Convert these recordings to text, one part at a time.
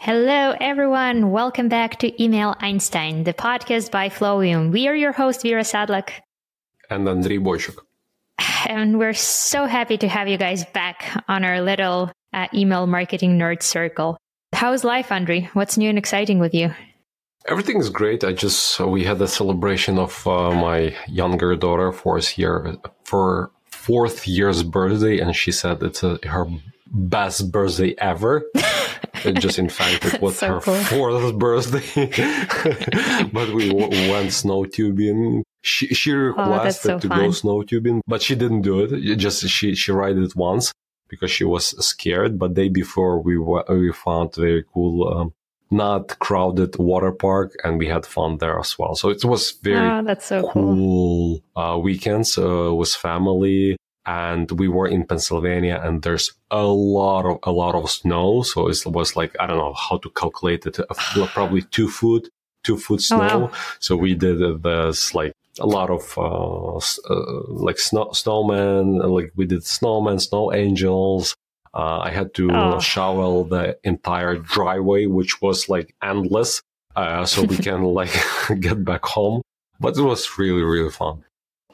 Hello, everyone. Welcome back to Email Einstein, the podcast by Flowium. We are your host, Vera Sadlak. And Andrei Boychuk. And we're so happy to have you guys back on our little uh, email marketing nerd circle. How's life, Andrei? What's new and exciting with you? Everything's great. I just we had a celebration of uh, my younger daughter fourth year for fourth year's birthday, and she said it's a, her best birthday ever. just in fact it was so her cool. fourth birthday but we w- went snow tubing she, she oh, requested oh, so to fun. go snow tubing but she didn't do it just she she ride it once because she was scared but day before we we found very cool um, not crowded water park and we had fun there as well so it was very oh, that's so cool, cool. Uh, weekends uh, with family and we were in Pennsylvania and there's a lot of a lot of snow. So it was like I don't know how to calculate it. Probably two foot two foot snow oh, wow. so we did this like a lot of uh, uh, like snow snowmen like we did snowmen snow angels. Uh, I had to oh. shovel the entire driveway which was like endless uh, so we can like get back home. But it was really really fun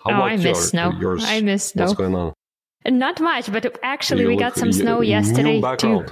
how oh, I miss your, snow. Yours? I miss snow. What's going on? Not much, but actually, we got some snow yesterday new too.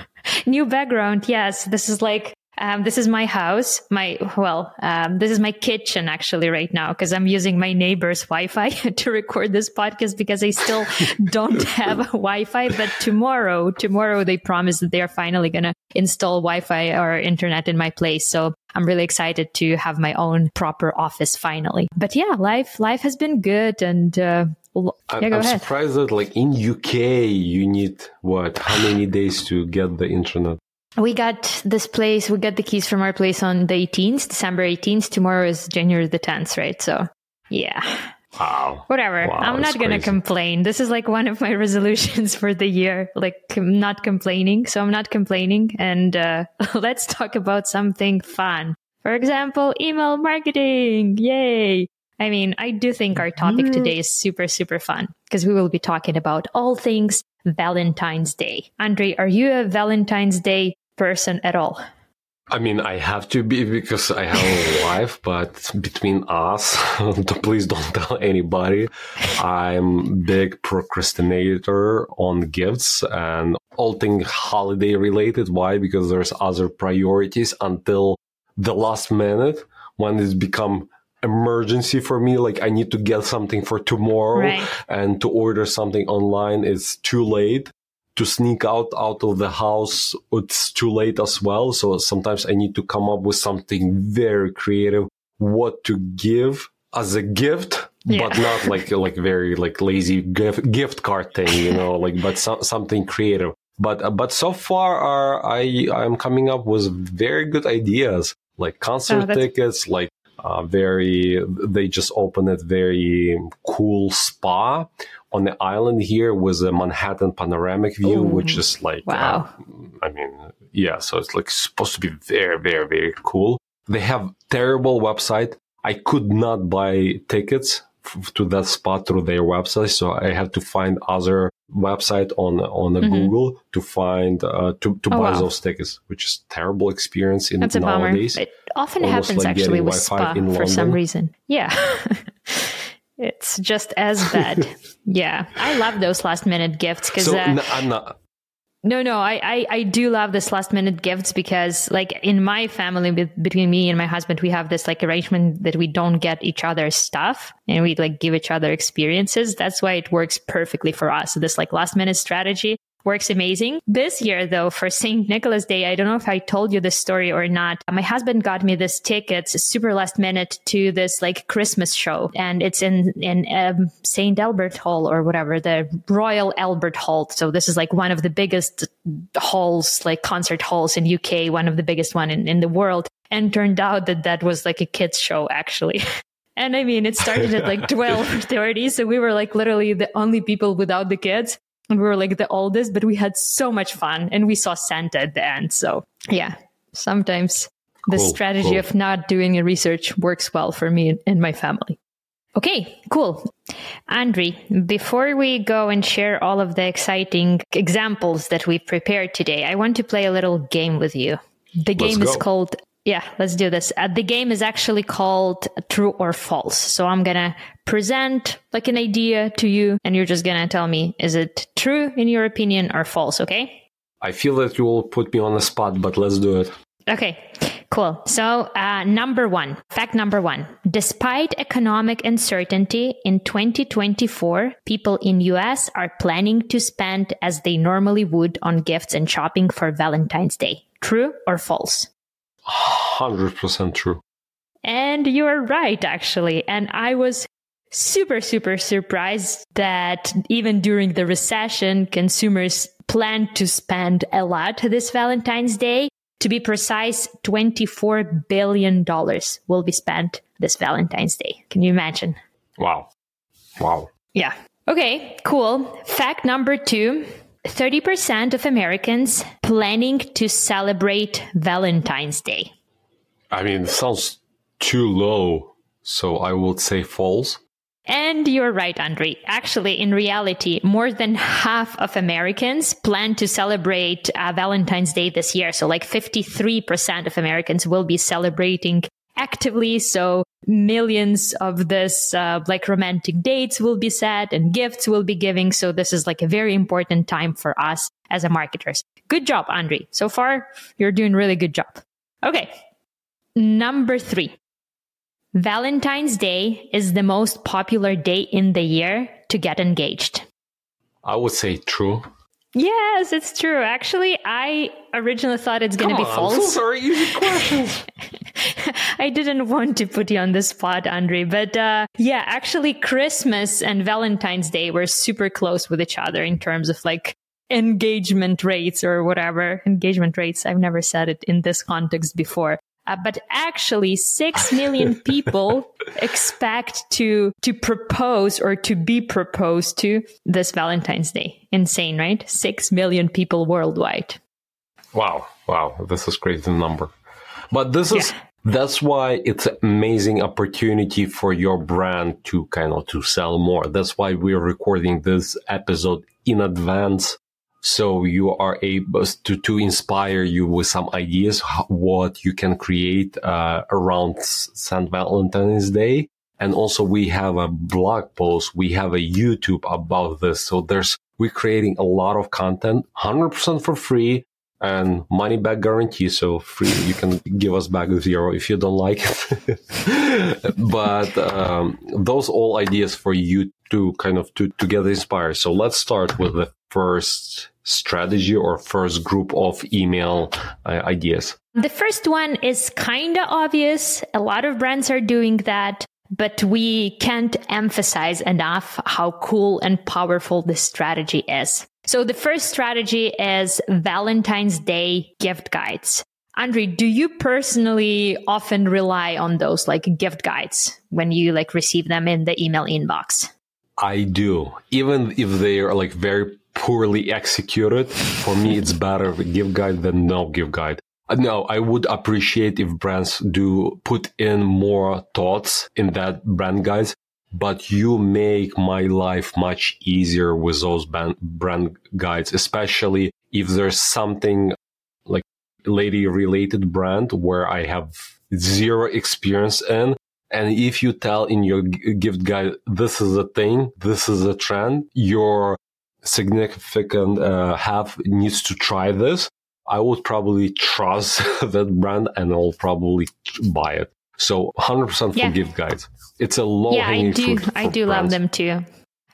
new background, yes. This is like um, this is my house. My well, um, this is my kitchen actually right now because I'm using my neighbor's Wi-Fi to record this podcast because I still don't have Wi-Fi. But tomorrow, tomorrow they promise that they are finally gonna install Wi-Fi or internet in my place. So I'm really excited to have my own proper office finally. But yeah, life life has been good and. Uh, yeah, I'm, I'm surprised that like in UK you need what how many days to get the internet? We got this place, we got the keys from our place on the 18th, December 18th. Tomorrow is January the 10th, right? So, yeah. Wow. Whatever. Wow, I'm not going to complain. This is like one of my resolutions for the year, like not complaining. So I'm not complaining. And uh, let's talk about something fun. For example, email marketing. Yay. I mean, I do think our topic today is super, super fun because we will be talking about all things Valentine's Day. Andre, are you a Valentine's Day person at all? I mean, I have to be because I have a wife, but between us, please don't tell anybody. I'm big procrastinator on gifts and all things holiday related. Why? Because there's other priorities until the last minute when it's become emergency for me. Like I need to get something for tomorrow right. and to order something online is too late to sneak out out of the house it's too late as well so sometimes i need to come up with something very creative what to give as a gift yeah. but not like like very like lazy gift gift card thing you know like but so, something creative but uh, but so far are uh, i i'm coming up with very good ideas like concert oh, tickets like uh, very they just opened a very cool spa on the island here with a Manhattan panoramic view, Ooh, which is like, wow. Uh, I mean, yeah, so it's like supposed to be very, very, very cool. They have terrible website. I could not buy tickets to that spot through their website, so I had to find other website on on mm-hmm. Google to find uh, to to oh, buy wow. those tickets, which is terrible experience in That's a nowadays. It often Almost happens like actually with spa for London. some reason. Yeah. It's just as bad. yeah, I love those last minute gifts because so, uh, I'm not. No, no, I, I, I, do love this last minute gifts because like in my family, between me and my husband, we have this like arrangement that we don't get each other stuff and we like give each other experiences. That's why it works perfectly for us. This like last minute strategy works amazing. This year, though, for St. Nicholas Day, I don't know if I told you this story or not. My husband got me this ticket, super last minute, to this like Christmas show, and it's in in um, St. Albert Hall or whatever, the Royal Albert Hall. So this is like one of the biggest halls, like concert halls in UK, one of the biggest one in, in the world. And turned out that that was like a kids show, actually. And I mean, it started at like 12 or 30. So we were like literally the only people without the kids we were like the oldest, but we had so much fun and we saw Santa at the end. So yeah, sometimes the cool, strategy cool. of not doing a research works well for me and my family. Okay, cool. Andre, before we go and share all of the exciting examples that we've prepared today, I want to play a little game with you. The game is called yeah, let's do this. Uh, the game is actually called True or False. So I'm going to present like an idea to you and you're just going to tell me, is it true in your opinion or false? Okay. I feel that you will put me on the spot, but let's do it. Okay, cool. So, uh, number one, fact number one, despite economic uncertainty in 2024, people in US are planning to spend as they normally would on gifts and shopping for Valentine's Day. True or false? 100% true. And you are right, actually. And I was super, super surprised that even during the recession, consumers plan to spend a lot this Valentine's Day. To be precise, $24 billion will be spent this Valentine's Day. Can you imagine? Wow. Wow. Yeah. Okay, cool. Fact number two 30% of Americans planning to celebrate Valentine's Day. I mean, it sounds too low, so I would say false. And you're right, Andre. Actually, in reality, more than half of Americans plan to celebrate uh, Valentine's Day this year. So, like 53% of Americans will be celebrating actively. So millions of this, uh, like romantic dates will be set and gifts will be giving. So this is like a very important time for us as a marketers. Good job, Andre. So far, you're doing really good job. Okay. Number three. Valentine's Day is the most popular day in the year to get engaged. I would say true. Yes, it's true. Actually, I originally thought it's going to be false. I'm so sorry, easy questions. I didn't want to put you on the spot, Andre, but uh, yeah, actually, Christmas and Valentine's Day were super close with each other in terms of like engagement rates or whatever. Engagement rates. I've never said it in this context before. Uh, but actually, six million people expect to to propose or to be proposed to this Valentine's Day. Insane, right? Six million people worldwide. Wow, wow, this is crazy number. But this is yeah. that's why it's an amazing opportunity for your brand to kind of to sell more. That's why we're recording this episode in advance so you are able to, to inspire you with some ideas what you can create uh, around St. Valentine's Day. And also we have a blog post, we have a YouTube about this. So there's, we're creating a lot of content, 100% for free and money back guarantee. So free, you can give us back zero if you don't like it. but um, those all ideas for you to kind of to, to get inspired. So let's start with the first strategy or first group of email uh, ideas? The first one is kind of obvious. A lot of brands are doing that, but we can't emphasize enough how cool and powerful this strategy is. So the first strategy is Valentine's Day gift guides. Andre, do you personally often rely on those like gift guides when you like receive them in the email inbox? I do. Even if they are like very poorly executed, for me, it's better give guide than no give guide. Uh, no, I would appreciate if brands do put in more thoughts in that brand guides, but you make my life much easier with those brand guides, especially if there's something like lady related brand where I have zero experience in. And if you tell in your gift guide, this is a thing, this is a trend, your significant uh, have needs to try this, I would probably trust that brand and I'll probably buy it. So 100% for Yeah. gift guides. It's a low yeah, I do. I do love them too.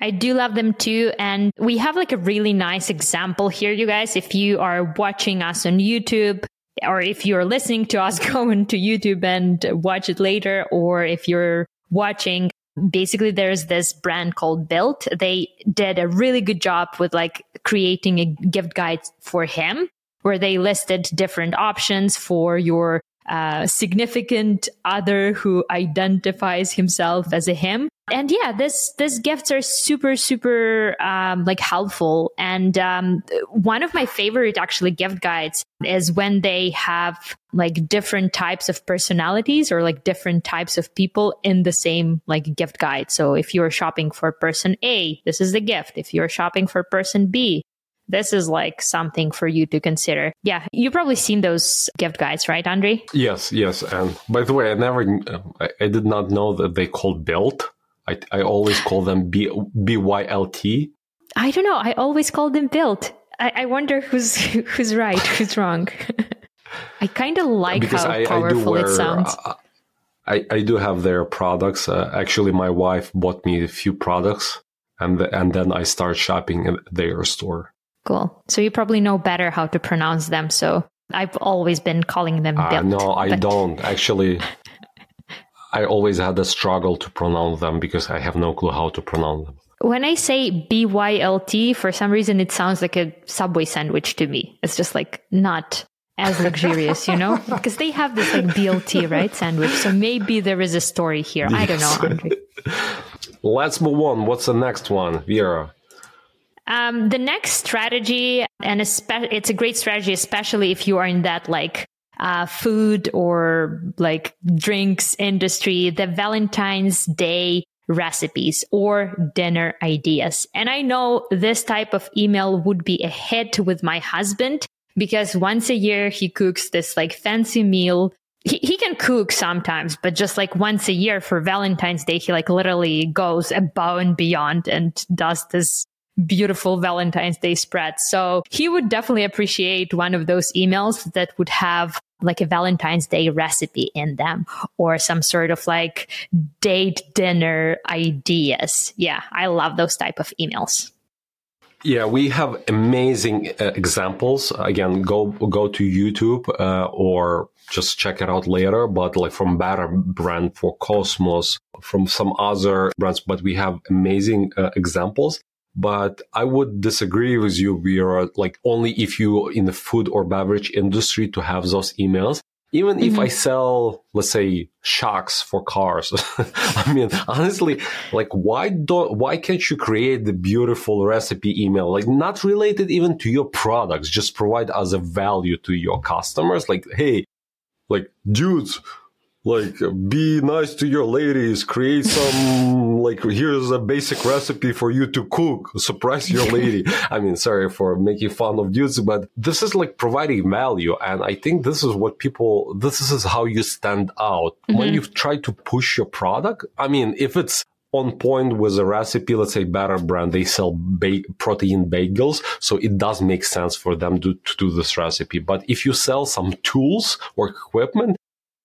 I do love them too. And we have like a really nice example here, you guys. If you are watching us on YouTube, or if you're listening to us, go into YouTube and watch it later, or if you're watching, basically there's this brand called Built. They did a really good job with like creating a gift guide for him where they listed different options for your uh, significant other who identifies himself as a him. And yeah, this these gifts are super super um, like helpful. And um, one of my favorite actually gift guides is when they have like different types of personalities or like different types of people in the same like gift guide. So if you're shopping for person A, this is the gift. If you're shopping for person B, this is like something for you to consider. Yeah, you've probably seen those gift guides, right, Andre? Yes, yes. And by the way, I never, I, I did not know that they called built. I, I always call them B, BYLT. I don't know. I always call them built. I, I wonder who's who's right, who's wrong. I kind of like because how I, powerful wear, it sounds. uh, I, I do have their products. Uh, actually, my wife bought me a few products and, the, and then I start shopping at their store. Cool. So you probably know better how to pronounce them. So I've always been calling them Uh, built. no, I but- don't. Actually, I always had a struggle to pronounce them because I have no clue how to pronounce them. When I say BYLT, for some reason it sounds like a Subway sandwich to me. It's just like not as luxurious, you know? Because they have this like BLT, right? Sandwich. So maybe there is a story here. I don't know, Andre. Let's move on. What's the next one, Vera? Um, the next strategy, and it's a great strategy, especially if you are in that like uh, food or like drinks industry, the Valentine's Day recipes or dinner ideas. And I know this type of email would be a hit with my husband because once a year he cooks this like fancy meal. He, he can cook sometimes, but just like once a year for Valentine's Day, he like literally goes above and beyond and does this beautiful Valentine's Day spread. So he would definitely appreciate one of those emails that would have like a Valentine's Day recipe in them or some sort of like date dinner ideas. Yeah, I love those type of emails. Yeah, we have amazing uh, examples. Again, go go to YouTube uh, or just check it out later. But like from BetterBrand for Cosmos, from some other brands, but we have amazing uh, examples. But I would disagree with you. We are like only if you in the food or beverage industry to have those emails. Even if mm-hmm. I sell, let's say, shocks for cars, I mean, honestly, like, why don't, why can't you create the beautiful recipe email? Like, not related even to your products, just provide as a value to your customers. Like, hey, like, dudes, like, be nice to your ladies, create some, like, here's a basic recipe for you to cook, surprise your lady. I mean, sorry for making fun of dudes, but this is like providing value. And I think this is what people, this is how you stand out. When mm-hmm. you try to push your product, I mean, if it's on point with a recipe, let's say BetterBrand, they sell ba- protein bagels. So it does make sense for them to, to do this recipe. But if you sell some tools or equipment,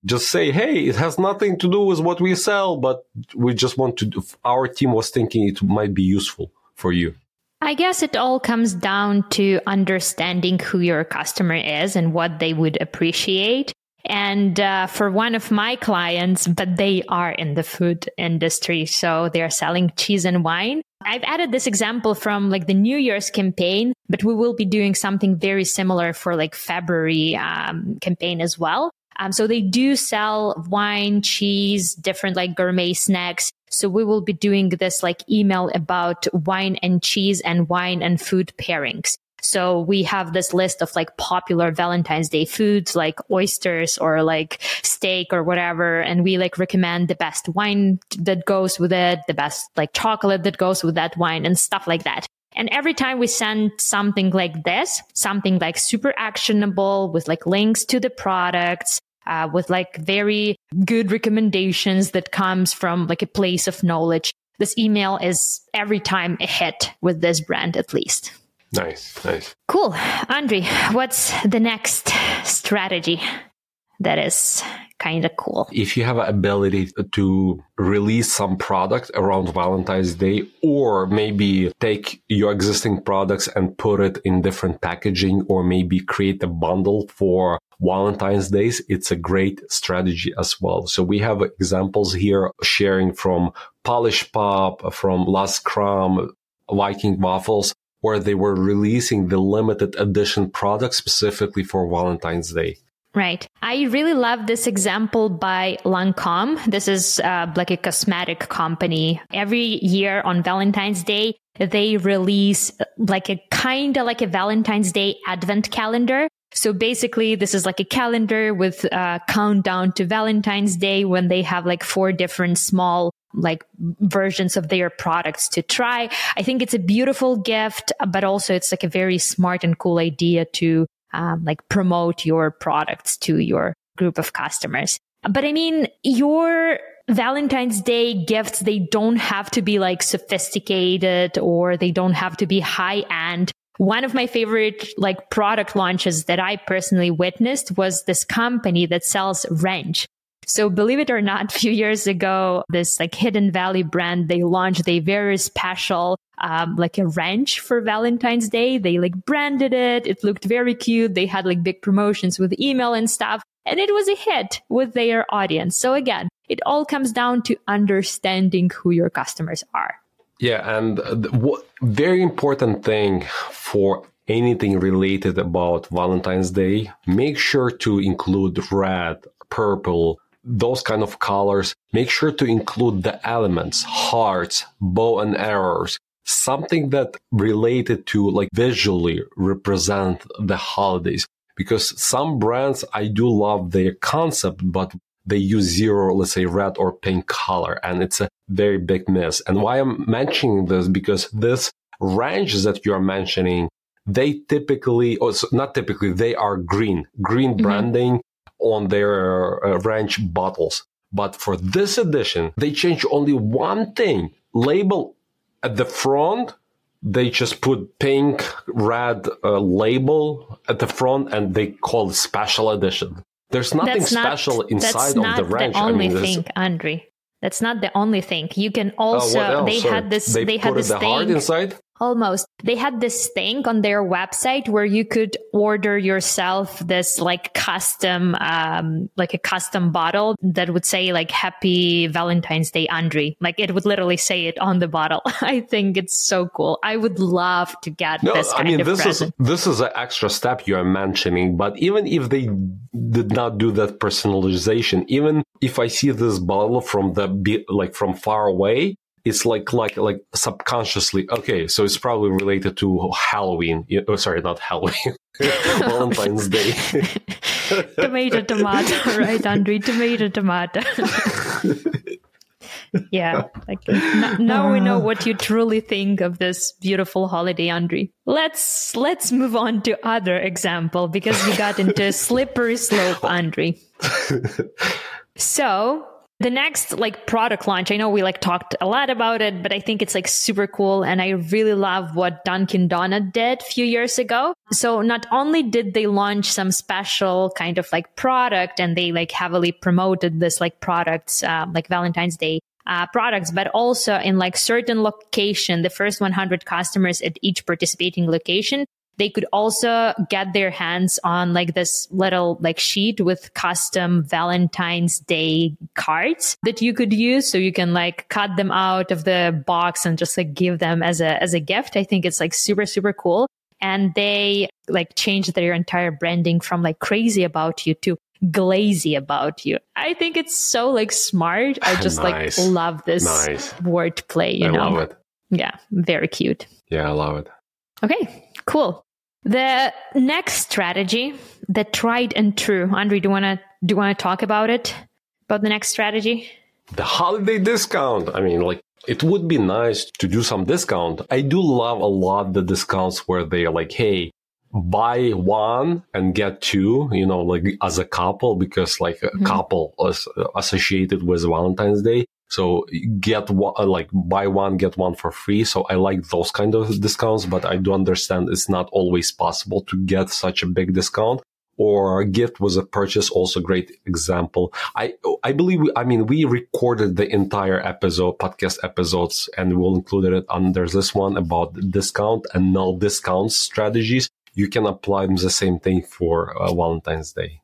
just say, hey, it has nothing to do with what we sell, but we just want to, do, our team was thinking it might be useful for you. I guess it all comes down to understanding who your customer is and what they would appreciate. And uh, for one of my clients, but they are in the food industry, so they're selling cheese and wine. I've added this example from like the New Year's campaign, but we will be doing something very similar for like February um, campaign as well. Um, so they do sell wine, cheese, different like gourmet snacks. So we will be doing this like email about wine and cheese and wine and food pairings. So we have this list of like popular Valentine's Day foods like oysters or like steak or whatever. And we like recommend the best wine that goes with it, the best like chocolate that goes with that wine and stuff like that. And every time we send something like this, something like super actionable with like links to the products, uh, with like very good recommendations that comes from like a place of knowledge. this email is every time a hit with this brand at least. Nice, nice. Cool. Andre, what's the next strategy that is kind of cool? If you have an ability to release some product around Valentine's Day, or maybe take your existing products and put it in different packaging, or maybe create a bundle for Valentine's Days, it's a great strategy as well. So we have examples here sharing from Polish Pop, from Last Crumb, Viking Waffles, where they were releasing the limited edition product specifically for Valentine's Day. Right. I really love this example by Lancôme. This is uh, like a cosmetic company. Every year on Valentine's Day, they release like a kind of like a Valentine's Day advent calendar. So basically, this is like a calendar with a uh, countdown to Valentine's Day when they have like four different small like versions of their products to try. I think it's a beautiful gift, but also it's like a very smart and cool idea to um, like promote your products to your group of customers. But I mean, your Valentine's Day gifts, they don't have to be like sophisticated or they don't have to be high end. One of my favorite like product launches that I personally witnessed was this company that sells ranch. So believe it or not, a few years ago, this like Hidden Valley brand, they launched a very special, um, like a ranch for Valentine's Day. They like branded it. It looked very cute. They had like big promotions with email and stuff. And it was a hit with their audience. So again, it all comes down to understanding who your customers are. Yeah. And what very important thing for anything related about Valentine's Day, make sure to include red, purple, those kind of colors, make sure to include the elements, hearts, bow and arrows, something that related to like visually represent the holidays. Because some brands, I do love their concept, but they use zero, let's say red or pink color. And it's a very big miss. And why I'm mentioning this, because this ranch that you're mentioning, they typically, or not typically, they are green, green mm-hmm. branding on their uh, ranch bottles. But for this edition, they changed only one thing. Label at the front, they just put pink, red uh, label at the front and they call it special edition. There's nothing that's special not, inside of the not the only I mean, thing, Andre. That's not the only thing. You can also uh, they had this they, they had this the thing. inside. Almost. They had this thing on their website where you could order yourself this like custom, um, like a custom bottle that would say like Happy Valentine's Day, Andre. Like it would literally say it on the bottle. I think it's so cool. I would love to get no, this. I mean, this present. is this is an extra step you are mentioning. But even if they did not do that personalization, even if I see this bottle from the like from far away, it's like like like subconsciously okay so it's probably related to halloween oh sorry not halloween valentine's day. Tomato tomato right andre? Tomato tomato. Yeah like now we know what you truly think of this beautiful holiday andre. Let's let's move on to other example because we got into a slippery slope andre. So the next like product launch, I know we like talked a lot about it, but I think it's like super cool. And I really love what Dunkin' Donut did a few years ago. So not only did they launch some special kind of like product and they like heavily promoted this like products, um, like Valentine's Day uh, products, but also in like certain location, the first 100 customers at each participating location, they could also get their hands on like this little like sheet with custom Valentine's Day cards that you could use. So you can like cut them out of the box and just like give them as a, as a gift. I think it's like super, super cool. And they like changed their entire branding from like crazy about you to glazy about you. I think it's so like smart. I just nice. like love this nice. wordplay, you I know. love it. Yeah, very cute. Yeah, I love it. Okay, cool. The next strategy, the tried and true. Andre, do you want to do you want to talk about it? About the next strategy? The holiday discount. I mean, like it would be nice to do some discount. I do love a lot the discounts where they're like, hey, buy one and get two, you know, like as a couple, because like a mm-hmm. couple is associated with Valentine's Day. So get one, uh, like buy one, get one for free. So I like those kind of discounts, but I do understand it's not always possible to get such a big discount. Or gift was a purchase also great example. I i believe we, i mean we recorded the entire episode podcast episodes and we'll include it under this one about discount and null discount strategies. You can apply the same thing for uh, valentine's day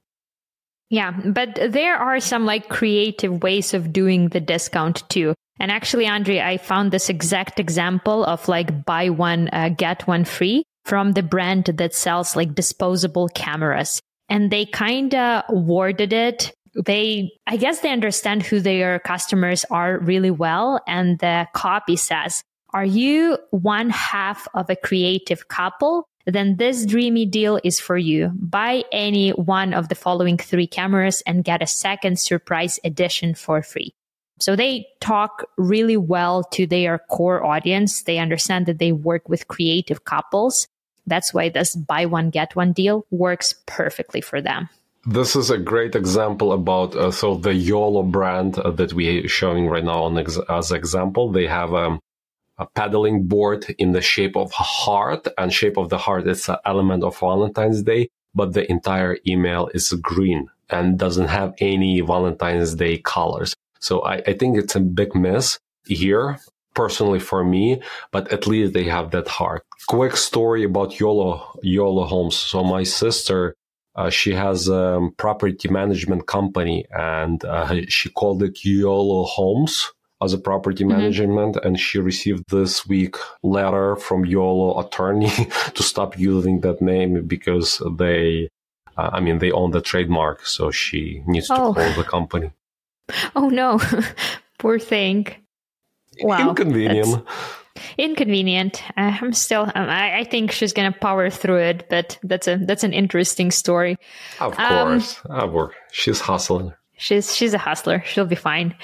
yeah but there are some like creative ways of doing the discount too and actually andre i found this exact example of like buy one uh, get one free from the brand that sells like disposable cameras. And they kind of worded it. They, I guess they understand who their customers are really well. And the copy says, are you one half of a creative couple? Then this dreamy deal is for you. Buy any one of the following three cameras and get a second surprise edition for free. So they talk really well to their core audience. They understand that they work with creative couples that's why this buy one, get one deal works perfectly for them. This is a great example about uh, so the YOLO brand uh, that we're showing right now on ex- as example. They have um, a paddling board in the shape of a heart, and shape of the heart is an element of Valentine's Day, but the entire email is green and doesn't have any Valentine's Day colors. So I, I think it's a big miss here personally for me, but at least they have that heart. Quick story about YOLO, YOLO Homes. So my sister, uh, she has a property management company and uh, she called it YOLO Homes as a property mm-hmm. management and she received this week letter from YOLO attorney to stop using that name because they uh, I mean they own the trademark so she needs oh. to call the company. Oh no. Poor thing. Wow, inconvenient. Inconvenient. Uh, I'm still. Um, I, I, think she's gonna power through it, but that's a that's an interesting story. Of course, um, of course, she's hustling. She's she's a hustler. She'll be fine.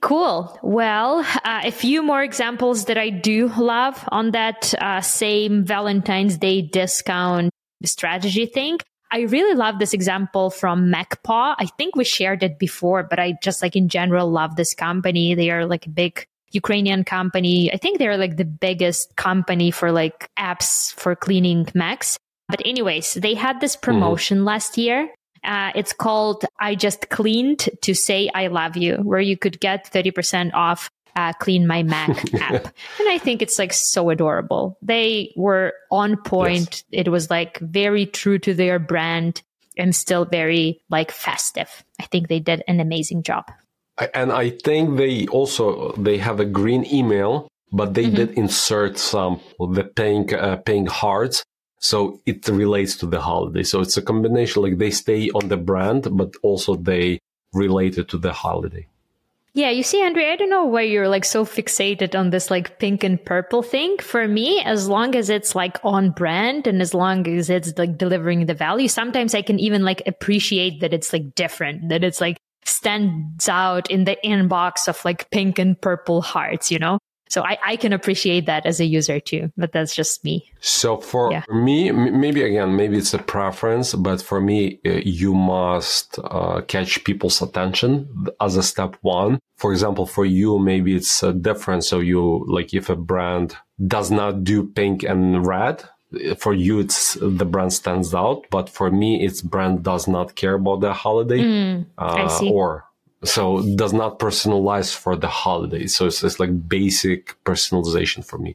Cool. Well, uh, a few more examples that I do love on that uh, same Valentine's Day discount strategy thing. I really love this example from MacPaw. I think we shared it before, but I just like in general love this company. They are like a big Ukrainian company. I think they're like the biggest company for like apps for cleaning Macs. But anyways, they had this mm-hmm. promotion mm-hmm. last year. Uh, it's called I Just Cleaned to Say I Love You, where you could get 30% off uh, CleanMyMac app. And I think it's like so adorable. They were on point. Yes. It was like very true to their brand and still very like festive. I think they did an amazing job and I think they also they have a green email, but they mm-hmm. did insert some the paying uh, paying hearts, so it relates to the holiday. So it's a combination. Like they stay on the brand, but also they relate it to the holiday. Yeah, you see, Andre, I don't know why you're like so fixated on this like pink and purple thing. For me, as long as it's like on brand and as long as it's like delivering the value, sometimes I can even like appreciate that it's like different, that it's like stands out in the inbox of like pink and purple hearts, you know? So I, I can appreciate that as a user too, but that's just me. So for yeah. me, maybe again, maybe it's a preference, but for me, uh, you must uh, catch people's attention as a step one. For example, for you, maybe it's different. So you like if a brand does not do pink and red, for you it's the brand stands out but for me it's brand does not care about the holiday mm, uh, or so does not personalize for the holiday. So it's, it's like basic personalization for me.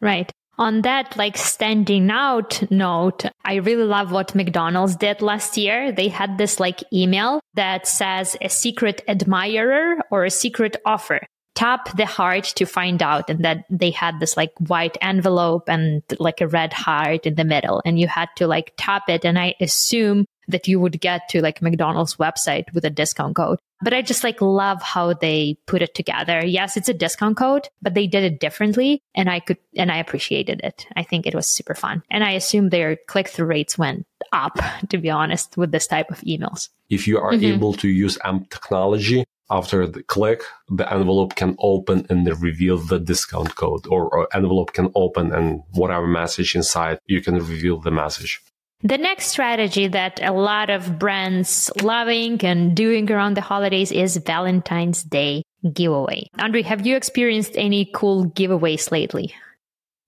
Right. On that like standing out note i really love what mcdonald's did last year. They had this like email that says a secret admirer or a secret offer. Tap the heart to find out and that they had this like white envelope and like a red heart in the middle and you had to like tap it and i assume that you would get to like mcdonald's website with a discount code. But i just like love how they put it together. Yes it's a discount code but they did it differently and i could and i appreciated it. I think it was super fun. And i assume their click-through rates went up to be honest with this type of emails. If you are mm-hmm. able to use amp technology after the click, the envelope can open and reveal the discount code or, or, envelope can open and whatever message inside, you can reveal the message. The next strategy that a lot of brands loving and doing around the holidays is Valentine's Day giveaway. Andre, have you experienced any cool giveaways lately?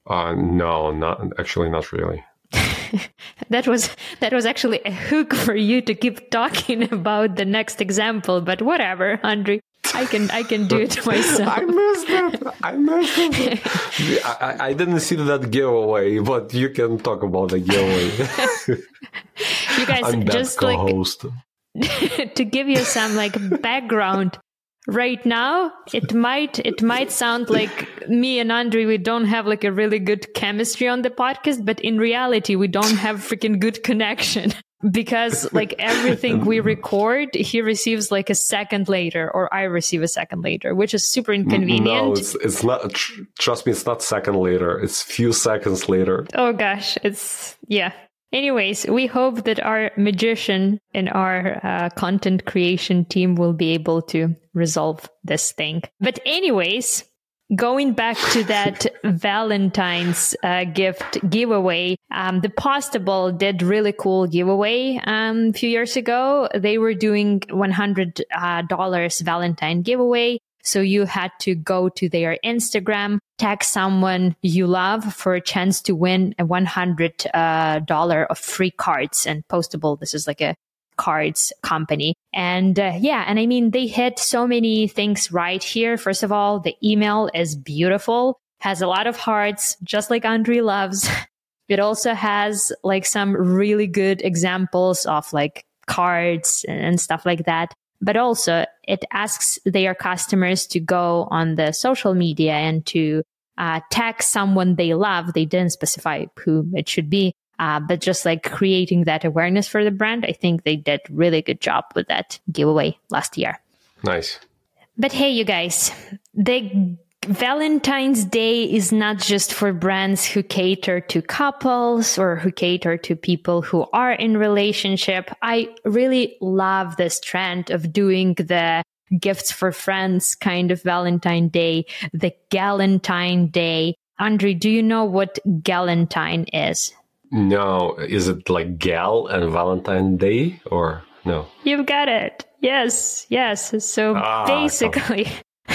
Uh, no, not actually, not really. that was that was actually a hook for you to keep talking about the next example, but whatever, Andre. I can I can do it myself. I missed it. I missed it. I, I didn't see that giveaway, but you can talk about the giveaway. you guys I'm just co-host. like to give you some like background right now it might it might sound like me and andre we don't have like a really good chemistry on the podcast but in reality we don't have freaking good connection because like everything we record he receives like a second later or i receive a second later which is super inconvenient. no it's, it's not tr- trust me it's not second later. It's few seconds later. Oh gosh it's yeah. Anyways, we hope that our magician and our uh, content creation team will be able to resolve this thing. But, anyways, going back to that Valentine's uh, gift giveaway, um, the Postable did really cool giveaway um, a few years ago. They were doing $100 uh, Valentine giveaway. So you had to go to their Instagram, tag someone you love for a chance to win a $100 uh, of free cards and postable. This is like a cards company. And uh, yeah, and I mean, they hit so many things right here. First of all, the email is beautiful, has a lot of hearts, just like Andre loves. It also has like some really good examples of like cards and stuff like that but also it asks their customers to go on the social media and to uh, tag someone they love. They didn't specify who it should be, uh, but just like creating that awareness for the brand, I think they did really good job with that giveaway last year. Nice. But hey, you guys, the Valentine's Day is not just for brands who cater to couples or who cater to people who are in relationship. I really love this trend of doing the gifts for friends kind of Valentine Day, the Galentine Day. Andre, do you know what Galentine is? No, is it like gal and Valentine Day or no? You've got it. Yes, yes. So ah, basically,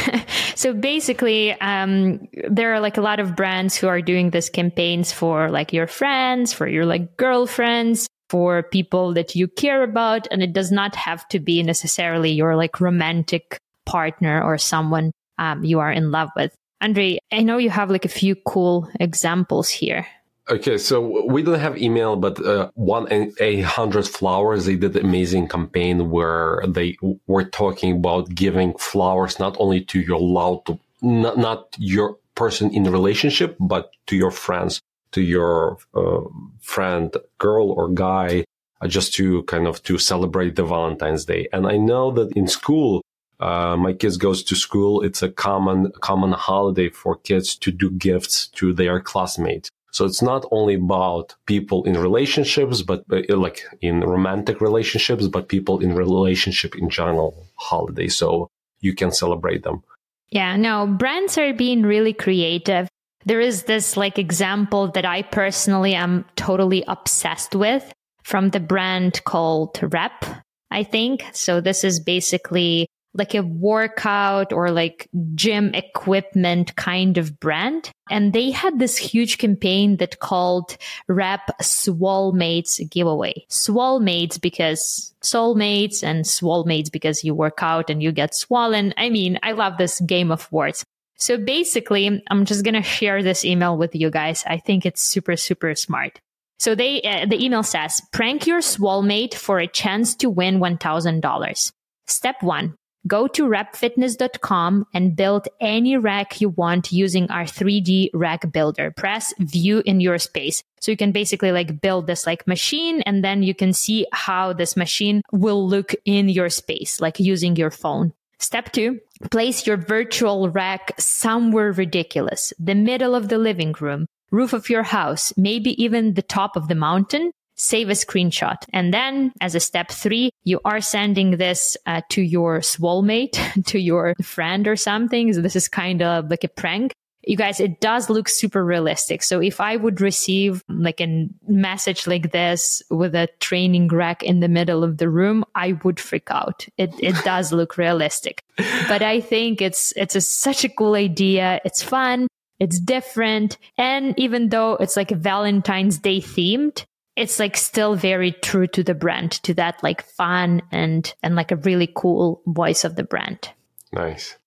so basically, um, there are like a lot of brands who are doing this campaigns for like your friends, for your like girlfriends, for people that you care about. And it does not have to be necessarily your like romantic partner or someone um, you are in love with. Andre, I know you have like a few cool examples here. Okay, so we don't have email, but uh, one eight hundred flowers. They did an amazing campaign where they were talking about giving flowers not only to your loved, not, not your person in the relationship, but to your friends, to your uh, friend, girl or guy, uh, just to kind of to celebrate the Valentine's Day. And I know that in school, uh, my kids goes to school. It's a common common holiday for kids to do gifts to their classmates. So it's not only about people in relationships, but uh, like in romantic relationships, but people in relationship in general holiday. So you can celebrate them. Yeah, no, brands are being really creative. There is this like example that I personally am totally obsessed with from the brand called Rep, I think. So this is basically like a workout or like gym equipment kind of brand. And they had this huge campaign that called Rep Swolmates giveaway. Swolmates because soulmates and swolmates because you work out and you get swollen. I mean, I love this game of words. So basically, I'm just going to share this email with you guys. I think it's super, super smart. So they, uh, the email says, prank your swolmate for a chance to win $1,000. Step one, Go to repfitness.com and build any rack you want using our 3D rack builder. Press view in your space. So you can basically like build this like machine and then you can see how this machine will look in your space, like using your phone. Step two, place your virtual rack somewhere ridiculous, the middle of the living room, roof of your house, maybe even the top of the mountain save a screenshot. And then as a step three, you are sending this uh, to your soulmate, to your friend or something. So this is kind of like a prank. you guys, it does look super realistic. So if I would receive like a message like this with a training rack in the middle of the room, I would freak out. It, it does look realistic, but I think it's, it's a, such a cool idea. It's fun. It's different. And even though it's like a Valentine's Day themed, it's like still very true to the brand, to that like fun and, and like a really cool voice of the brand. Nice.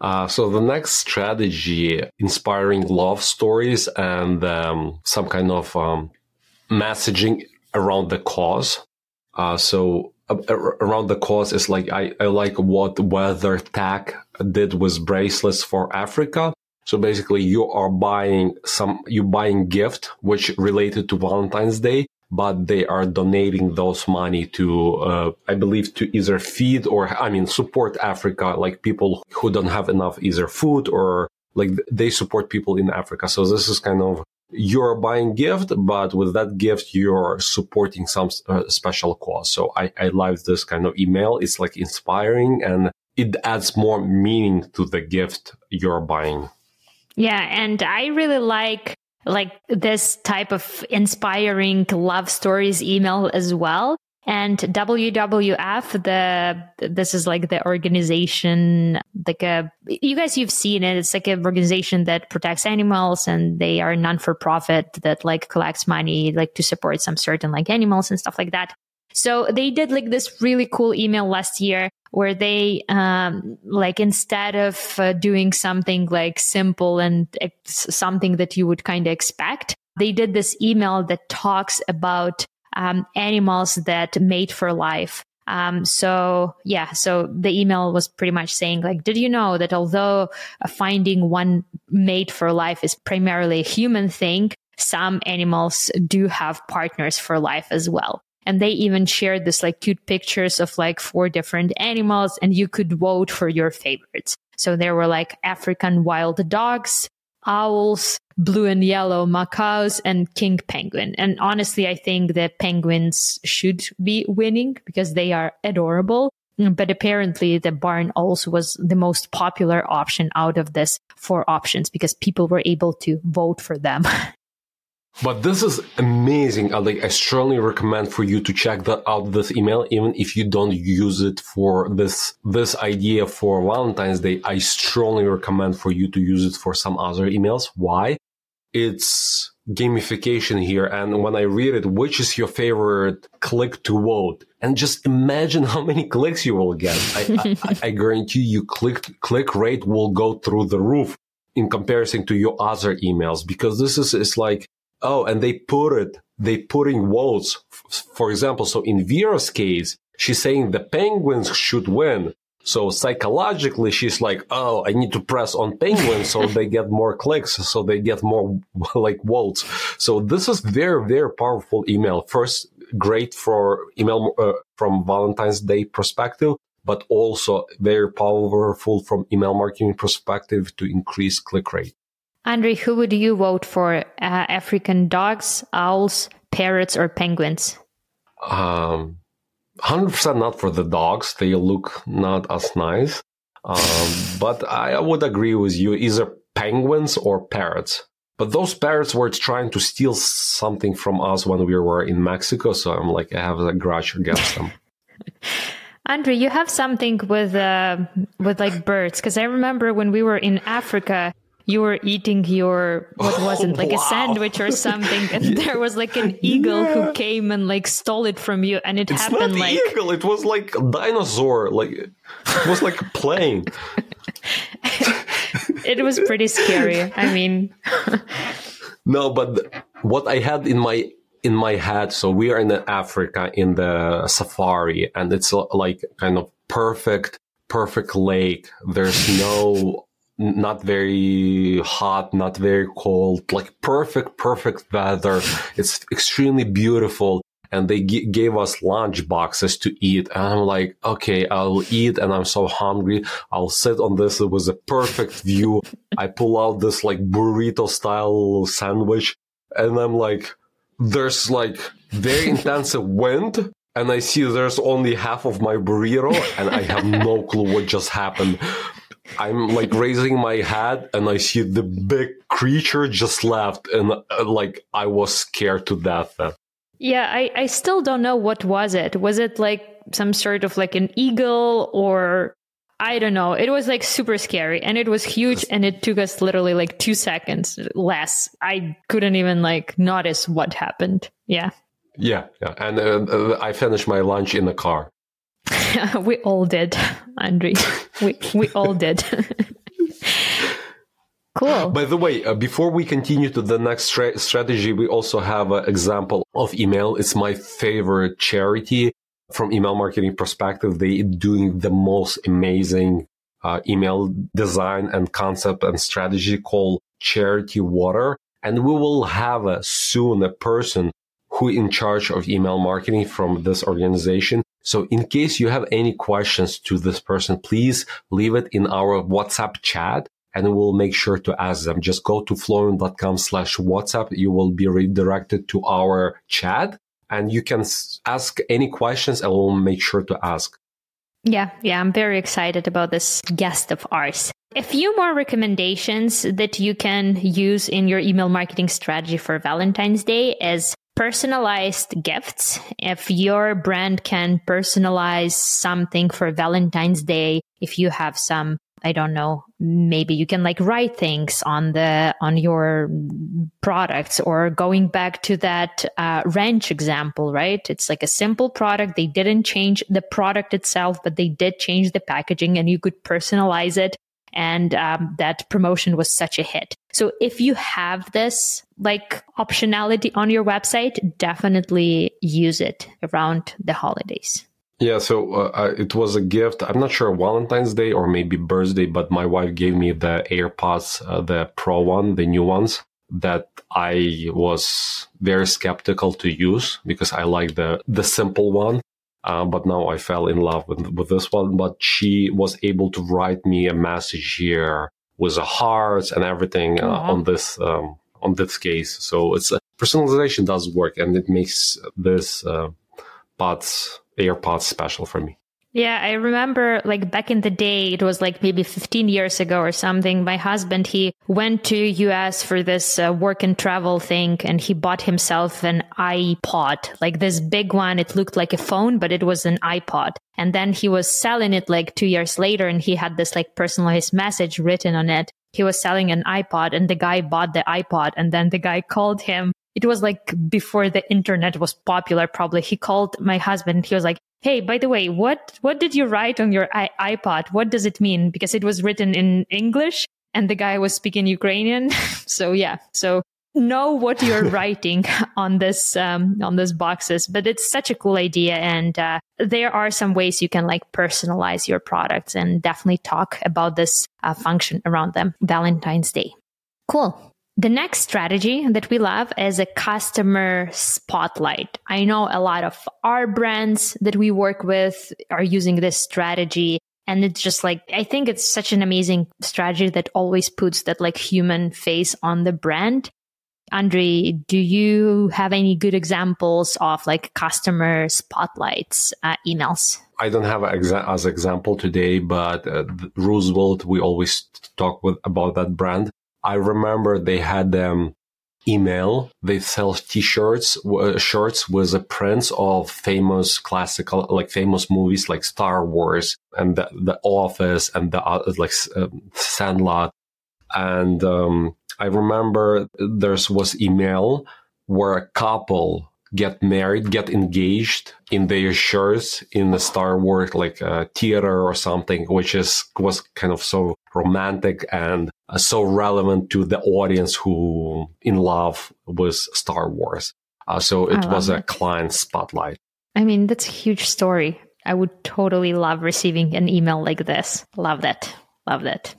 Uh, so the next strategy, inspiring love stories and um, some kind of um, messaging around the cause. Uh, so uh, around the cause is like I, I like what WeatherTech did with bracelets for Africa. So basically, you are buying some, you buying gift which related to Valentine's Day, but they are donating those money to, uh, I believe, to either feed or, I mean, support Africa, like people who don't have enough either food or like they support people in Africa. So this is kind of you're buying gift, but with that gift, you're supporting some uh, special cause. So I, I like this kind of email. It's like inspiring and it adds more meaning to the gift you're buying. Yeah. And I really like like this type of inspiring love stories email as well. And WWF, the this is like the organization, like a you guys you've seen it. It's like an organization that protects animals, and they are non for profit that like collects money like to support some certain like animals and stuff like that. So they did like this really cool email last year where they um, like instead of uh, doing something like simple and something that you would kind of expect, they did this email that talks about um, animals that mate for life. Um, so yeah, so the email was pretty much saying like, did you know that although uh, finding one mate for life is primarily a human thing, some animals do have partners for life as well. And they even shared this like cute pictures of like four different animals and you could vote for your favorites. So there were like African wild dogs, owls, blue and yellow macaws and king penguin. And honestly, I think the penguins should be winning because they are adorable. But apparently the barn also was the most popular option out of this four options because people were able to vote for them. But this is amazing. I like I strongly recommend for you to check that out this email, even if you don't use it for this this idea for Valentine's Day. I strongly recommend for you to use it for some other emails. Why? It's gamification here. And when I read it, which is your favorite click to vote? And just imagine how many clicks you will get. I, I, I guarantee you click click rate will go through the roof in comparison to your other emails because this is, is like Oh, and they put it, they put in votes. For example, so in Vera's case, she's saying the penguins should win. So psychologically, she's like, oh, I need to press on penguins so they get more clicks, so they get more like votes. So this is very, very powerful email. First, great for email uh, from Valentine's Day perspective, but also very powerful from email marketing perspective to increase click rate. Andre, who would you vote for? Uh, African dogs, owls, parrots, or penguins? Um, 100% not for the dogs. They look not as nice. Um, but I would agree with you. Either penguins or parrots. But those parrots were trying to steal something from us when we were in Mexico. So I'm like, I have a grudge against them. Andre, you have something with uh, with like birds because I remember when we were in Africa, you were eating your what oh, was it like wow. a sandwich or something and there was like an eagle yeah. who came and like stole it from you and it it's happened not like eagle it was like a dinosaur like it was like a plane it was pretty scary i mean no but what i had in my in my head so we are in africa in the safari and it's like kind of perfect perfect lake there's no not very hot, not very cold, like perfect, perfect weather. It's extremely beautiful. And they g- gave us lunch boxes to eat. And I'm like, okay, I'll eat and I'm so hungry. I'll sit on this. It was a perfect view. I pull out this like burrito style sandwich and I'm like, there's like very intensive wind and I see there's only half of my burrito and I have no clue what just happened I'm like raising my head and I see the big creature just left and uh, like I was scared to death. Then. Yeah, I, I still don't know what was it. Was it like some sort of like an eagle or I don't know. It was like super scary and it was huge and it took us literally like two seconds less. I couldn't even like notice what happened. Yeah. Yeah. Yeah. And uh, uh I finished my lunch in the car. we all did, Andre. we, we all did. cool. By the way, uh, before we continue to the next stra- strategy, we also have an example of email. It's my favorite charity from email marketing perspective, they doing the most amazing uh, email design and concept and strategy called Charity Water. And we will have a, soon a person who in charge of email marketing from this organization. So in case you have any questions to this person, please leave it in our WhatsApp chat and we'll make sure to ask them. Just go to flowium.com slash WhatsApp. You will be redirected to our chat and you can ask any questions and we'll make sure to ask. Yeah, yeah, I'm very excited about this guest of ours. A few more recommendations that you can use in your email marketing strategy for Valentine's Day is personalized gifts. If your brand can personalize something for Valentine's Day, if you have some I don't know, maybe you can like write things on the, on your products or going back to that uh, ranch example, right? It's like a simple product. They didn't change the product itself, but they did change the packaging and you could personalize it. And um, that promotion was such a hit. So if you have this like optionality on your website, definitely use it around the holidays. Yeah, so uh, it was a gift. I'm not sure Valentine's Day or maybe birthday, but my wife gave me the AirPods, uh, the Pro one, the new ones that I was very skeptical to use because I like the the simple one. Uh, but now I fell in love with with this one. But she was able to write me a message here with a heart and everything uh, on this um, on this case. So it's uh, personalization does work, and it makes this uh, pods AirPods special for me. Yeah, I remember like back in the day, it was like maybe 15 years ago or something. My husband, he went to US for this uh, work and travel thing and he bought himself an iPod, like this big one. It looked like a phone, but it was an iPod. And then he was selling it like two years later and he had this like personalized message written on it. He was selling an iPod and the guy bought the iPod and then the guy called him it was like before the internet was popular probably. He called my husband. He was like hey by the way what what did you write on your I- ipod? What does it mean? Because it was written in english and the guy was speaking ukrainian. So yeah. So know what you're writing on this um, on these boxes. But it's such a cool idea and uh, there are some ways you can like personalize your products and definitely talk about this uh, function around them. Valentine's day. Cool the next strategy that we love is a customer spotlight. I know a lot of our brands that we work with are using this strategy. And it's just like, I think it's such an amazing strategy that always puts that like human face on the brand. Andre, do you have any good examples of like customer spotlights uh, emails? I don't have exa- as example today, but uh, Roosevelt, we always talk with about that brand. I remember they had um, email. They sell T-shirts, uh, shirts with the prints of famous classical, like famous movies like Star Wars and the, the Office and the uh, like uh, Sandlot. And um, I remember there was email where a couple get married, get engaged in their shirts in the Star Wars like uh, theater or something, which is was kind of so romantic and uh, so relevant to the audience who in love with Star Wars. Uh, so it was a client spotlight. I mean, that's a huge story. I would totally love receiving an email like this. Love that. Love that.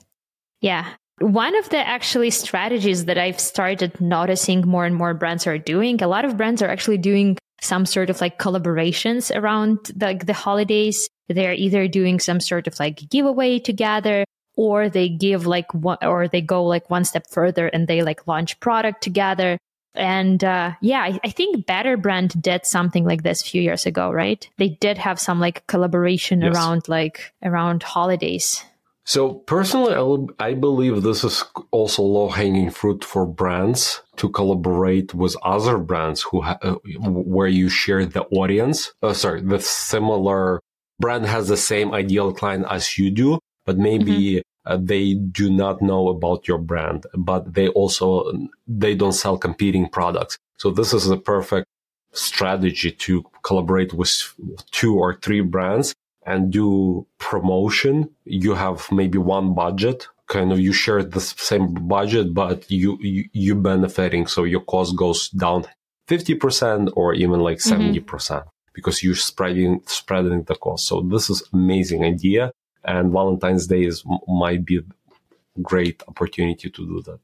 Yeah. One of the actually strategies that I've started noticing more and more brands are doing, a lot of brands are actually doing some sort of like collaborations around the, like the holidays. They're either doing some sort of like giveaway together or they give like one, or they go like one step further and they like launch product together. And uh, yeah, I, I, think BetterBrand did something like this a few years ago, right? They did have some like collaboration yes. around like around holidays. So personally, I believe this is also low hanging fruit for brands to collaborate with other brands who ha- uh, where you share the audience. Uh, sorry, the similar brand has the same ideal client as you do, but maybe mm-hmm. uh, they do not know about your brand, but they also they don't sell competing products. So this is the perfect strategy to collaborate with two or three brands and do promotion, you have maybe one budget. Kind of you share the same budget, but you, you, you benefiting. So your cost goes down 50% or even like 70% mm-hmm. percent because you're spreading, spreading the cost. So this is amazing idea. And Valentine's Day is might be a great opportunity to do that.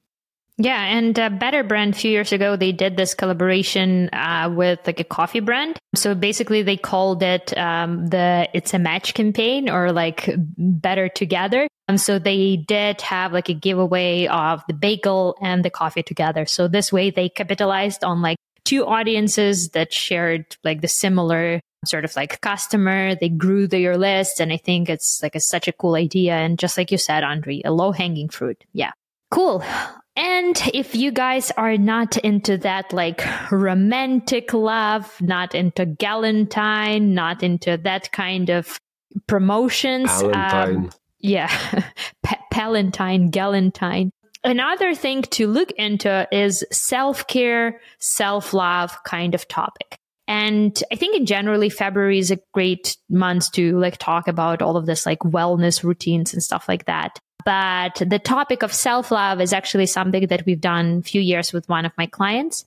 Yeah, and uh, BetterBrand a few years ago they did this collaboration uh, with like a coffee brand. So basically, they called it um, the "It's a Match" campaign or like "Better Together." And so they did have like a giveaway of the bagel and the coffee together. So this way, they capitalized on like two audiences that shared like the similar sort of like customer. They grew their list, and I think it's like a, such a cool idea. And just like you said, Andre, a low hanging fruit. Yeah. Cool. And if you guys are not into that like romantic love, not into galentine, not into that kind of promotions, um, yeah, P- palentine, galentine. Another thing to look into is self care, self love kind of topic. And I think in generally February is a great month to like talk about all of this like wellness routines and stuff like that. But the topic of self love is actually something that we've done a few years with one of my clients.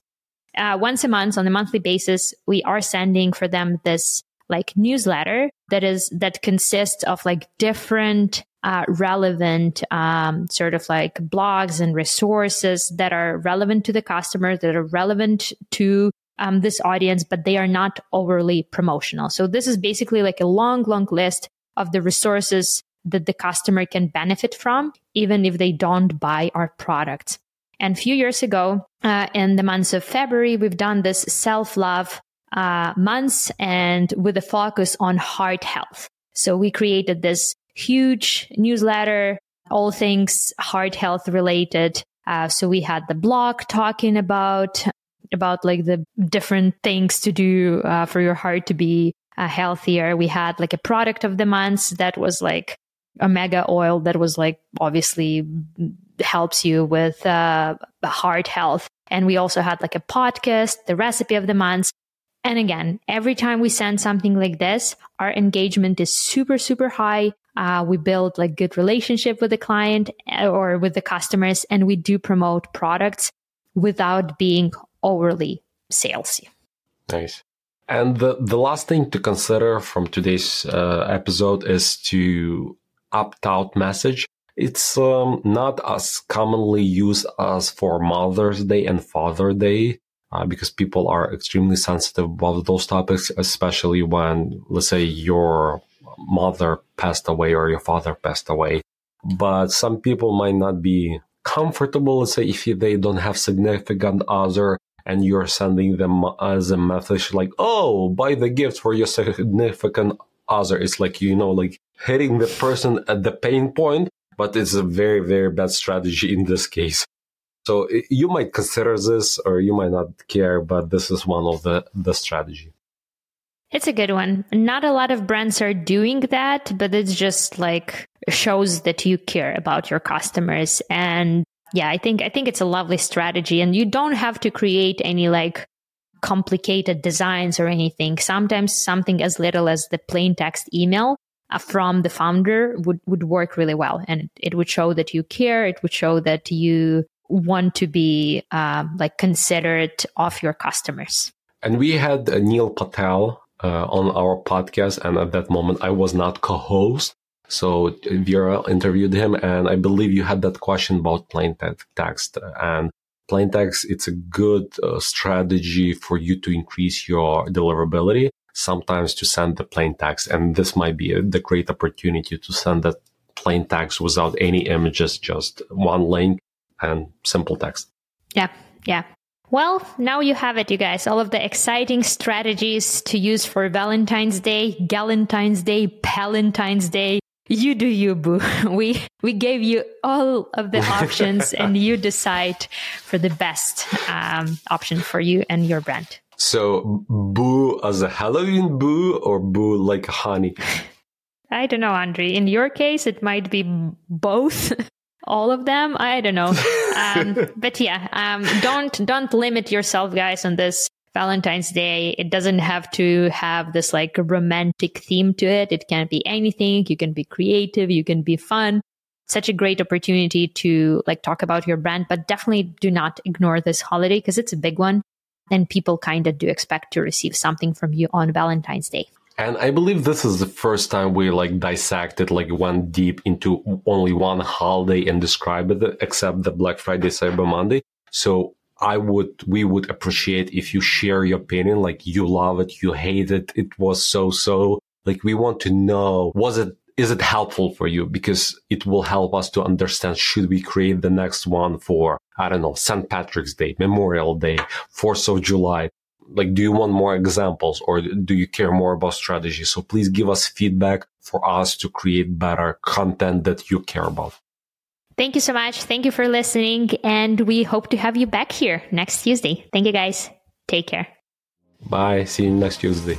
Uh, once a month on a monthly basis, we are sending for them this like newsletter that is that consists of like different uh, relevant um, sort of like blogs and resources that are relevant to the customer that are relevant to um, this audience but they are not overly promotional so this is basically like a long long list of the resources that the customer can benefit from, even if they don't buy our product. And a few years ago, uh, in the months of February, we've done this self love uh, months and with a focus on heart health. So we created this huge newsletter, all things heart health related. Uh, so we had the blog talking about about like the different things to do uh, for your heart to be uh, healthier. We had like a product of the month that was like omega oil that was like obviously helps you with uh, heart health. And we also had like a podcast, the recipe of the month. And again, every time we send something like this, our engagement is super, super high. Uh, we build like good relationship with the client uh, or with the customers, and we do promote products without being overly salesy. Nice. And the, the last thing to consider from today's uh, episode is to opt out message. It's um, not as commonly used as for Mother's Day and Father Day uh, because people are extremely sensitive about those topics, especially when, let's say, your mother passed away or your father passed away. But some people might not be comfortable, let's say, if they don't have significant other and you're sending them as a message like, oh, buy the gift for your significant other. It's like, you know, like hitting the person at the pain point, but it's a very, very bad strategy in this case. So you might consider this or you might not care, but this is one of the, the strategy. It's a good one. Not a lot of brands are doing that, but it's just like shows that you care about your customers. And yeah, I think, I think it's a lovely strategy and you don't have to create any like complicated designs or anything. Sometimes something as little as the plain text email from the founder would, would work really well. And it would show that you care. It would show that you want to be uh, like considerate of your customers. And we had uh, Neil Patel uh, on our podcast. And at that moment, I was not co-host. So Vera interviewed him, and I believe you had that question about plain text. And plain text, it's a good uh, strategy for you to increase your deliverability sometimes to send the plain text. And this might be a, the great opportunity to send that plain text without any images, just one link and simple text. Yeah. Yeah. Well, now you have it, you guys. All of the exciting strategies to use for Valentine's Day, Galentine's Day, Palentine's Day, you do you, boo. We we gave you all of the options, and you decide for the best um, option for you and your brand. So, boo as a Halloween boo, or boo like honey? I don't know, Andre. In your case, it might be both. all of them. I don't know. Um, but yeah, um, don't don't limit yourself, guys, on this Valentine's Day. It doesn't have to have this like romantic theme to it. It can be anything. You can be creative. You can be fun. Such a great opportunity to like talk about your brand, but definitely do not ignore this holiday because it's a big one. And people kind of do expect to receive something from you on Valentine's Day. And I believe this is the first time we like dissected, like went deep into only one holiday and described it, except the Black Friday, Cyber Monday. So I would, we would appreciate if you share your opinion, like you love it, you hate it, it was so so. Like we want to know, was it, is it helpful for you? Because it will help us to understand should we create the next one for, I don't know, St. Patrick's Day, Memorial Day, 4th of July? Like do you want more examples or do you care more about strategy? So please give us feedback for us to create better content that you care about. Thank you so much. Thank you for listening and we hope to have you back here next tuesday. Thank you guys. Take care. Bye. See you next tuesday